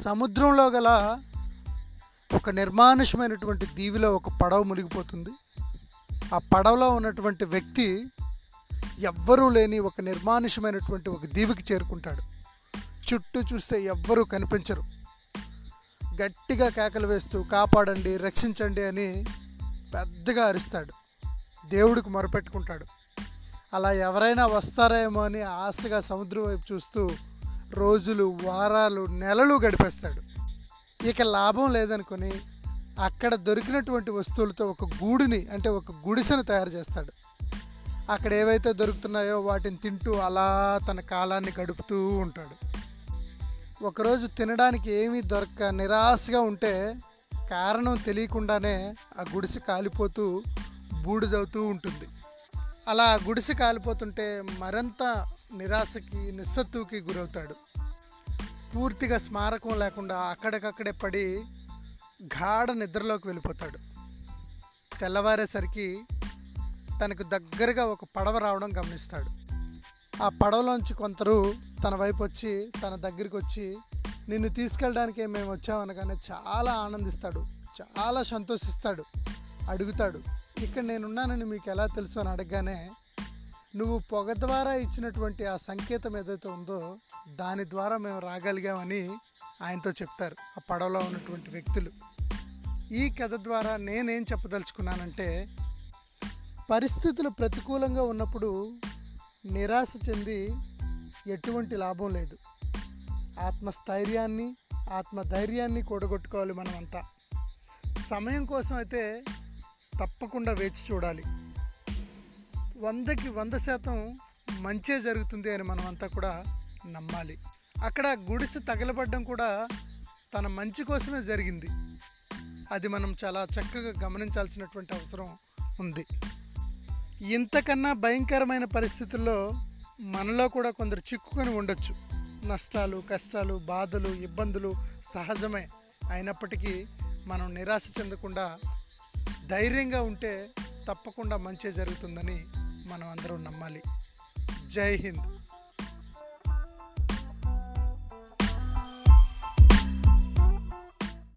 సముద్రంలో గల ఒక నిర్మానుషమైనటువంటి దీవిలో ఒక పడవ మునిగిపోతుంది. ఆ పడవలో ఉన్నటువంటి వ్యక్తి ఎవ్వరూ లేని ఒక నిర్మానుషమైనటువంటి ఒక దీవికి చేరుకుంటాడు. చుట్టూ చూస్తే ఎవ్వరూ కనిపించరు. గట్టిగా కేకలు వేస్తూ కాపాడండి రక్షించండి అని పెద్దగా అరుస్తాడు. దేవుడికి మొరపెట్టుకుంటాడు. అలా ఎవరైనా వస్తారేమో అని ఆశగా సముద్రం వైపు చూస్తూ రోజులు వారాలు నెలలు గడిపేస్తాడు. ఇక లాభం లేదనుకొని అక్కడ దొరికినటువంటి వస్తువులతో ఒక గూడుని అంటే ఒక గుడిసెను తయారు చేస్తాడు. అక్కడ ఏవైతే దొరుకుతున్నాయో వాటిని తింటూ అలా తన కాలాన్ని గడుపుతూ ఉంటాడు. ఒకరోజు తినడానికి ఏమీ దొరక్క నిరాశగా ఉంటే కారణం తెలియకుండానే ఆ గుడిసె కాలిపోతూ బూడిదవుతూ ఉంటుంది. అలా ఆ గుడిసె కాలిపోతుంటే మరింత నిరాశకి నిస్సత్తుకి గురవుతాడు. పూర్తిగా స్మారకం లేకుండా అక్కడికక్కడే పడి గాఢ నిద్రలోకి వెళ్ళిపోతాడు. తెల్లవారేసరికి తనకు దగ్గరగా ఒక పడవ రావడం గమనిస్తాడు. ఆ పడవలోంచి కొందరు తన వైపు వచ్చి తన దగ్గరికి వచ్చి నిన్ను తీసుకెళ్ళడానికి మేము వచ్చామనగానే చాలా ఆనందిస్తాడు చాలా సంతోషిస్తాడు అడుగుతాడు. ఇక్కడ నేనున్నానని మీకు ఎలా తెలుసు? అని అడగగానే నువ్వు పొగ ద్వారా ఇచ్చినటువంటి ఆ సంకేతం ఏదైతే ఉందో దాని ద్వారా మేము రాగలిగామని ఆయనతో చెప్తారు. ఆ పడవలో ఉన్నటువంటి వ్యక్తులు. ఈ కథ ద్వారా నేనేం చెప్పదలుచుకున్నానంటే పరిస్థితులు ప్రతికూలంగా ఉన్నప్పుడు నిరాశ చెంది ఎటువంటి లాభం లేదు. ఆత్మస్థైర్యాన్ని ఆత్మధైర్యాన్ని కూడగొట్టుకోవాలి మనమంతా. సమయం కోసం అయితే తప్పకుండా వేచి చూడాలి. వందకి వంద శాతం మంచే జరుగుతుంది అని మనం అంతా కూడా నమ్మాలి. అక్కడ గుడిసె తగలబడ్డం కూడా తన మంచి కోసమే జరిగింది. అది మనం చాలా చక్కగా గమనించాల్సినటువంటి అవసరం ఉంది. ఇంతకన్నా భయంకరమైన పరిస్థితుల్లో మనలో కూడా కొందరు చిక్కుకొని ఉండొచ్చు. నష్టాలు కష్టాలు బాధలు ఇబ్బందులు సహజమే. అయినప్పటికీ మనం నిరాశ చెందకుండా ధైర్యంగా ఉంటే తప్పకుండా మంచి జరుగుతుందని మనం అందరం నమ్మాలి. జై హింద్.